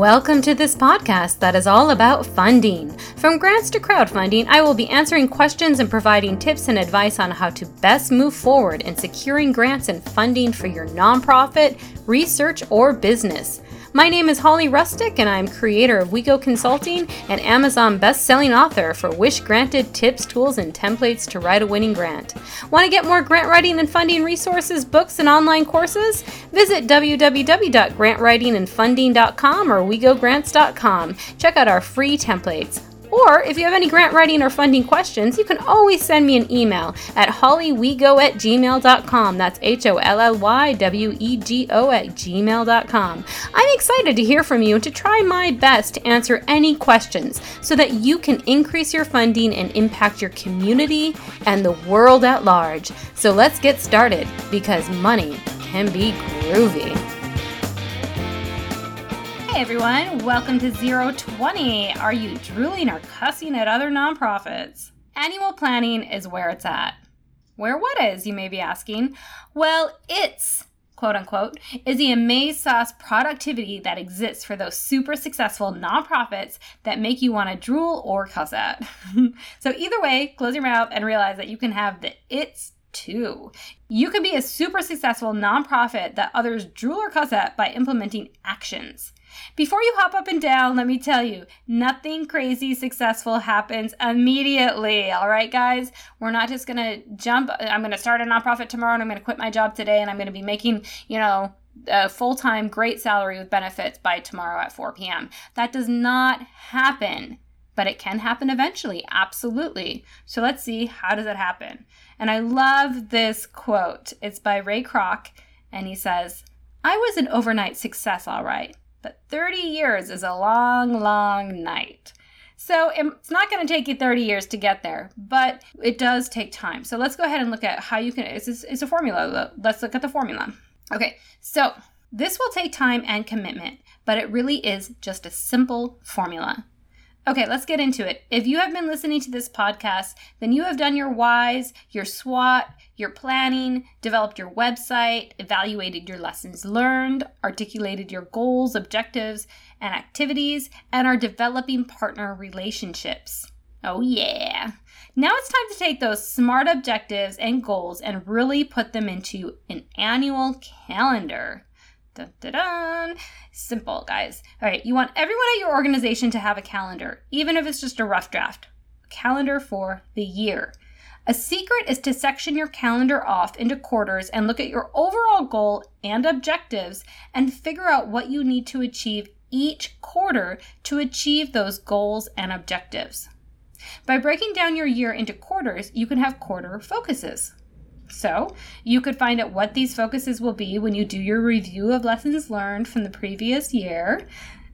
Welcome to this podcast that is all about funding. From grants to crowdfunding, I will be answering questions and providing tips and advice on how to best move forward in securing grants and funding for your nonprofit, research, or business. My name is Holly Rustick, and I'm creator of WeGo Consulting and Amazon best-selling author for Wish Granted tips, tools, and templates to write a winning grant. Want to get more grant writing and funding resources, books, and online courses? Visit www.grantwritingandfunding.com or wegogrants.com. Check out our free templates. Or if you have any grant writing or funding questions, you can always send me an email at hollywego at gmail.com. That's H O L L Y W E G O at gmail.com. I'm excited to hear from you and to try my best to answer any questions so that you can increase your funding and impact your community and the world at large. So let's get started because money can be groovy. Hey everyone, welcome to Zero Twenty. Are you drooling or cussing at other nonprofits? Annual planning is where it's at. Where what is, you may be asking? Well, it's quote unquote, is the amaze sauce productivity that exists for those super successful nonprofits that make you want to drool or cuss at. so, either way, close your mouth and realize that you can have the it's too. You can be a super successful nonprofit that others drool or cuss at by implementing actions. Before you hop up and down, let me tell you, nothing crazy successful happens immediately. All right, guys? We're not just going to jump. I'm going to start a nonprofit tomorrow and I'm going to quit my job today and I'm going to be making, you know, a full time great salary with benefits by tomorrow at 4 p.m. That does not happen but it can happen eventually absolutely so let's see how does it happen and i love this quote it's by ray kroc and he says i was an overnight success all right but 30 years is a long, long night. So it's not going to take you 30 years to get there, but it does take time. So let's go ahead and look at how you can, it's, it's a formula. Let's look at the formula. Okay, so this will take time and commitment, but it really is just a simple formula. Okay, let's get into it. If you have been listening to this podcast, then you have done your whys, your SWOT, your planning, developed your website, evaluated your lessons learned, articulated your goals, objectives, and activities, and are developing partner relationships. Oh, yeah. Now it's time to take those smart objectives and goals and really put them into an annual calendar. Dun, dun, dun. Simple, guys. All right, you want everyone at your organization to have a calendar, even if it's just a rough draft. calendar for the year. A secret is to section your calendar off into quarters and look at your overall goal and objectives and figure out what you need to achieve each quarter to achieve those goals and objectives. By breaking down your year into quarters, you can have quarter focuses. So, you could find out what these focuses will be when you do your review of lessons learned from the previous year.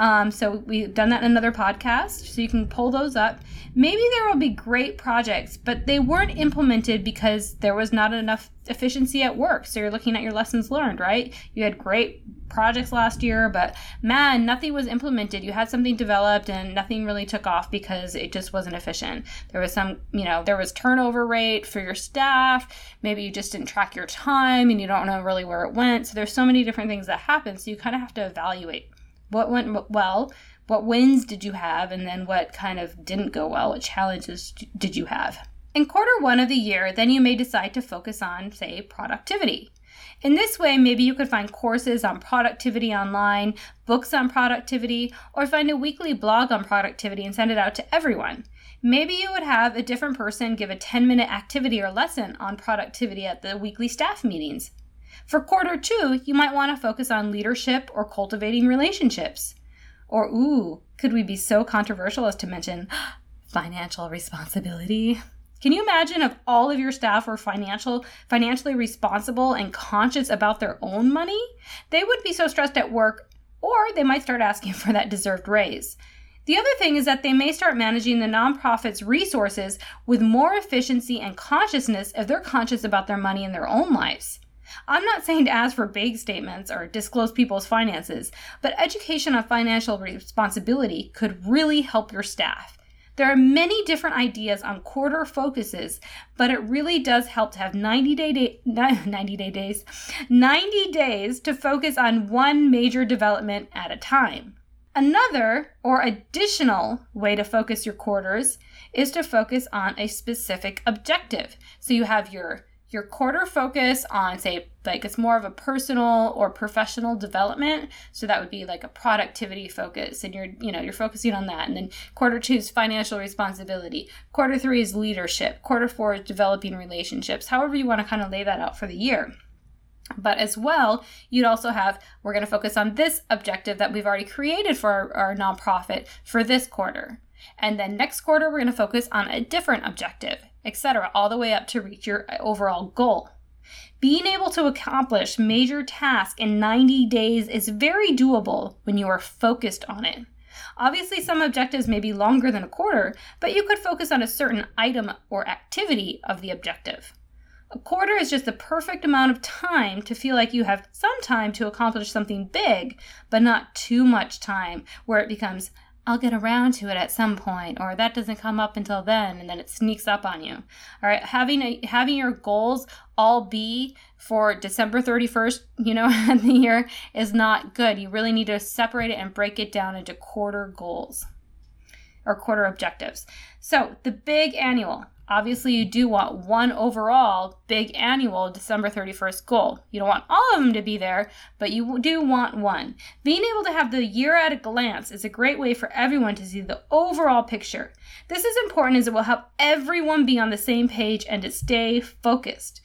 Um, so, we've done that in another podcast, so you can pull those up. Maybe there will be great projects, but they weren't implemented because there was not enough efficiency at work. So, you're looking at your lessons learned, right? You had great projects last year, but man, nothing was implemented. You had something developed and nothing really took off because it just wasn't efficient. There was some, you know, there was turnover rate for your staff. Maybe you just didn't track your time and you don't know really where it went. So there's so many different things that happen. So you kind of have to evaluate what went well, what wins did you have, and then what kind of didn't go well, what challenges did you have. In quarter one of the year, then you may decide to focus on, say, productivity. In this way, maybe you could find courses on productivity online, books on productivity, or find a weekly blog on productivity and send it out to everyone. Maybe you would have a different person give a 10 minute activity or lesson on productivity at the weekly staff meetings. For quarter two, you might want to focus on leadership or cultivating relationships. Or, ooh, could we be so controversial as to mention financial responsibility? Can you imagine if all of your staff were financial financially responsible and conscious about their own money? They wouldn't be so stressed at work or they might start asking for that deserved raise. The other thing is that they may start managing the nonprofit's resources with more efficiency and consciousness if they're conscious about their money in their own lives. I'm not saying to ask for big statements or disclose people's finances, but education on financial responsibility could really help your staff. There are many different ideas on quarter focuses, but it really does help to have 90 day, day 90 day days, 90 days to focus on one major development at a time. Another or additional way to focus your quarters is to focus on a specific objective. So you have your your quarter focus on say like it's more of a personal or professional development. So that would be like a productivity focus and you're you know you're focusing on that. And then quarter two is financial responsibility. Quarter three is leadership. Quarter four is developing relationships. However you want to kind of lay that out for the year. But as well, you'd also have, we're going to focus on this objective that we've already created for our, our nonprofit for this quarter. And then next quarter, we're going to focus on a different objective, etc., all the way up to reach your uh, overall goal. Being able to accomplish major tasks in 90 days is very doable when you are focused on it. Obviously, some objectives may be longer than a quarter, but you could focus on a certain item or activity of the objective. A quarter is just the perfect amount of time to feel like you have some time to accomplish something big, but not too much time where it becomes, I'll get around to it at some point, or that doesn't come up until then, and then it sneaks up on you. All right, having a, having your goals all be for December 31st, you know, the year is not good. You really need to separate it and break it down into quarter goals or quarter objectives. So, the big annual, Obviously, you do want one overall big annual December 31st goal. You don't want all of them to be there, but you do want one. Being able to have the year at a glance is a great way for everyone to see the overall picture. This is important as it will help everyone be on the same page and to stay focused.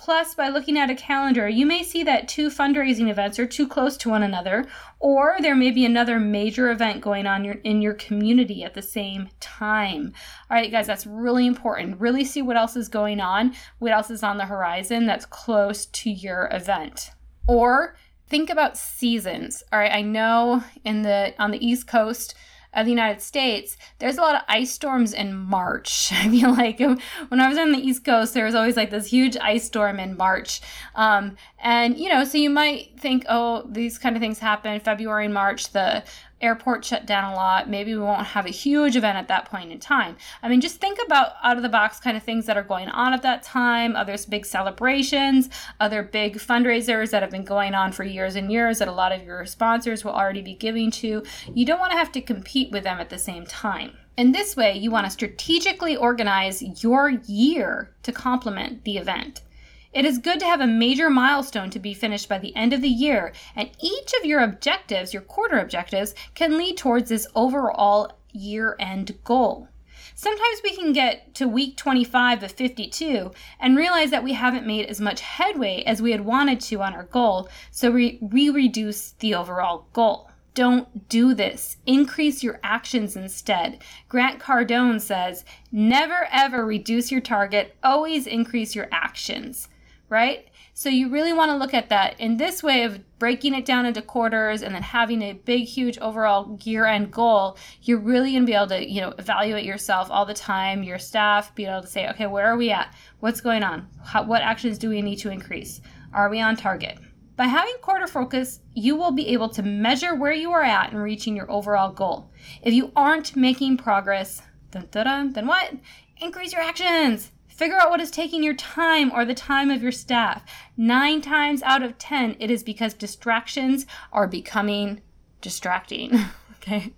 Plus, by looking at a calendar, you may see that two fundraising events are too close to one another, or there may be another major event going on in your community at the same time. All right, guys, that's really important. Really see what else is going on, what else is on the horizon that's close to your event. Or think about seasons. All right, I know in the on the East Coast, of the United States, there's a lot of ice storms in March. I feel like when I was on the East Coast, there was always like this huge ice storm in March. Um, and, you know, so you might think, oh, these kind of things happen February and March. The airport shut down a lot. Maybe we won't have a huge event at that point in time. I mean, just think about out of the box kind of things that are going on at that time. Other big celebrations, other big fundraisers that have been going on for years and years that a lot of your sponsors will already be giving to. You don't want to have to compete with them at the same time. In this way, you want to strategically organize your year to complement the event. It is good to have a major milestone to be finished by the end of the year, and each of your objectives, your quarter objectives, can lead towards this overall year end goal. Sometimes we can get to week 25 of 52 and realize that we haven't made as much headway as we had wanted to on our goal, so we, we reduce the overall goal. Don't do this. Increase your actions instead. Grant Cardone says, never ever reduce your target, always increase your actions right? So you really want to look at that in this way of breaking it down into quarters and then having a big, huge overall year end goal. You're really going to be able to, you know, evaluate yourself all the time, your staff, be able to say, okay, where are we at? What's going on? How, what actions do we need to increase? Are we on target? By having quarter focus, you will be able to measure where you are at in reaching your overall goal. If you aren't making progress, dun, dun, dun, then what? Increase your actions. Figure out what is taking your time or the time of your staff. Nine times out of 10, it is because distractions are becoming distracting. okay.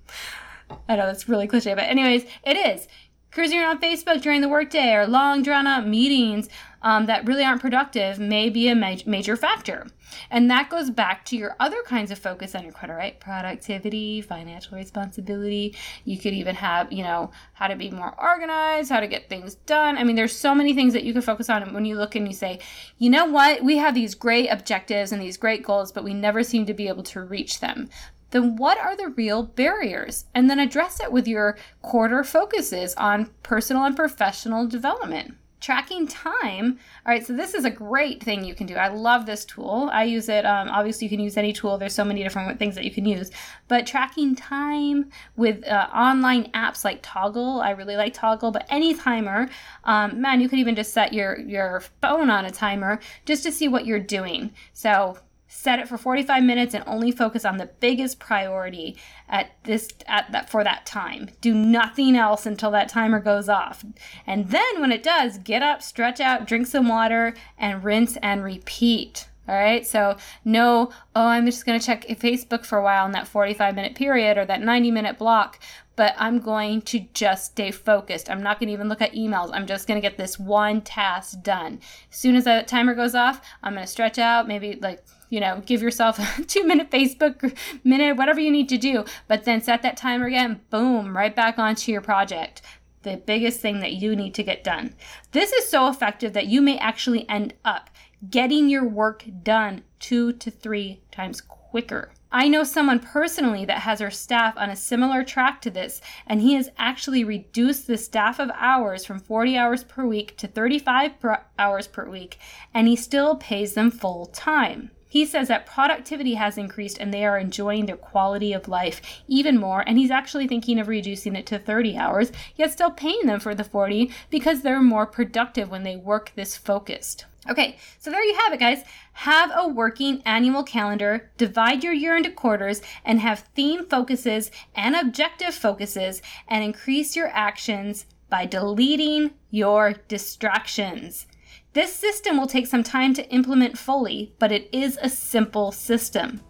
I know that's really cliche, but, anyways, it is. Cruising around Facebook during the workday or long drawn out meetings um, that really aren't productive may be a ma- major factor. And that goes back to your other kinds of focus on your quarter, right? Productivity, financial responsibility. You could even have, you know, how to be more organized, how to get things done. I mean, there's so many things that you can focus on when you look and you say, you know what? We have these great objectives and these great goals, but we never seem to be able to reach them then what are the real barriers? And then address it with your quarter focuses on personal and professional development tracking time. All right so this is a great thing you can do. I love this tool. I use it um, obviously you can use any tool. There's so many different things that you can use. But tracking time with uh, online apps like Toggl, i really like Toggl, but any timer um, man you could even just set your your phone on a timer just to see what you're doing. So set it for 45 minutes and only focus on the biggest priority at this at that for that time. Do nothing else until that timer goes off. And then when it does get up stretch out drink some water and rinse and repeat All right. So, no, oh, I'm just going to check Facebook for a while in that 45 minute period or that 90 minute block, but I'm going to just stay focused. I'm not going to even look at emails. I'm just going to get this one task done. As soon as that timer goes off, I'm going to stretch out, maybe like you know, give yourself a two minute Facebook minute, whatever you need to do, but then set that timer again, boom, right back onto your project. The biggest thing that you need to get done. This is so effective that you may actually end up getting your work done two to three times quicker. I know someone personally that has her staff on a similar track to this, and he has actually reduced the staff of hours from 40 hours per week to 35 per hours per week, and he still pays them full time. He says that productivity has increased and they are enjoying their quality of life even more. And he's actually thinking of reducing it to 30 hours, yet still paying them for the 40 because they're more productive when they work this focused. Okay, so there you have it, guys. Have a working annual calendar, divide your year into quarters, and have theme focuses and objective focuses, and increase your actions by deleting your distractions. This system will take some time to implement fully, but it is a simple system.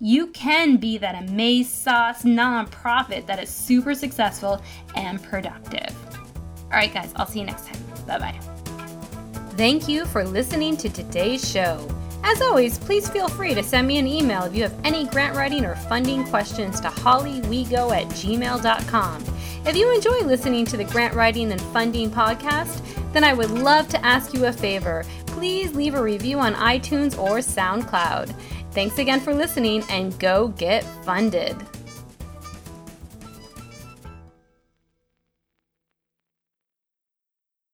You can be that amaze sauce nonprofit that is super successful and productive. All right, guys, I'll see you next time. Bye bye. Thank you for listening to today's show. As always, please feel free to send me an email if you have any grant writing or funding questions to hollywego at gmail.com. If you enjoy listening to the Grant Writing and Funding podcast, then I would love to ask you a favor. Please leave a review on iTunes or SoundCloud. Thanks again for listening and go get funded.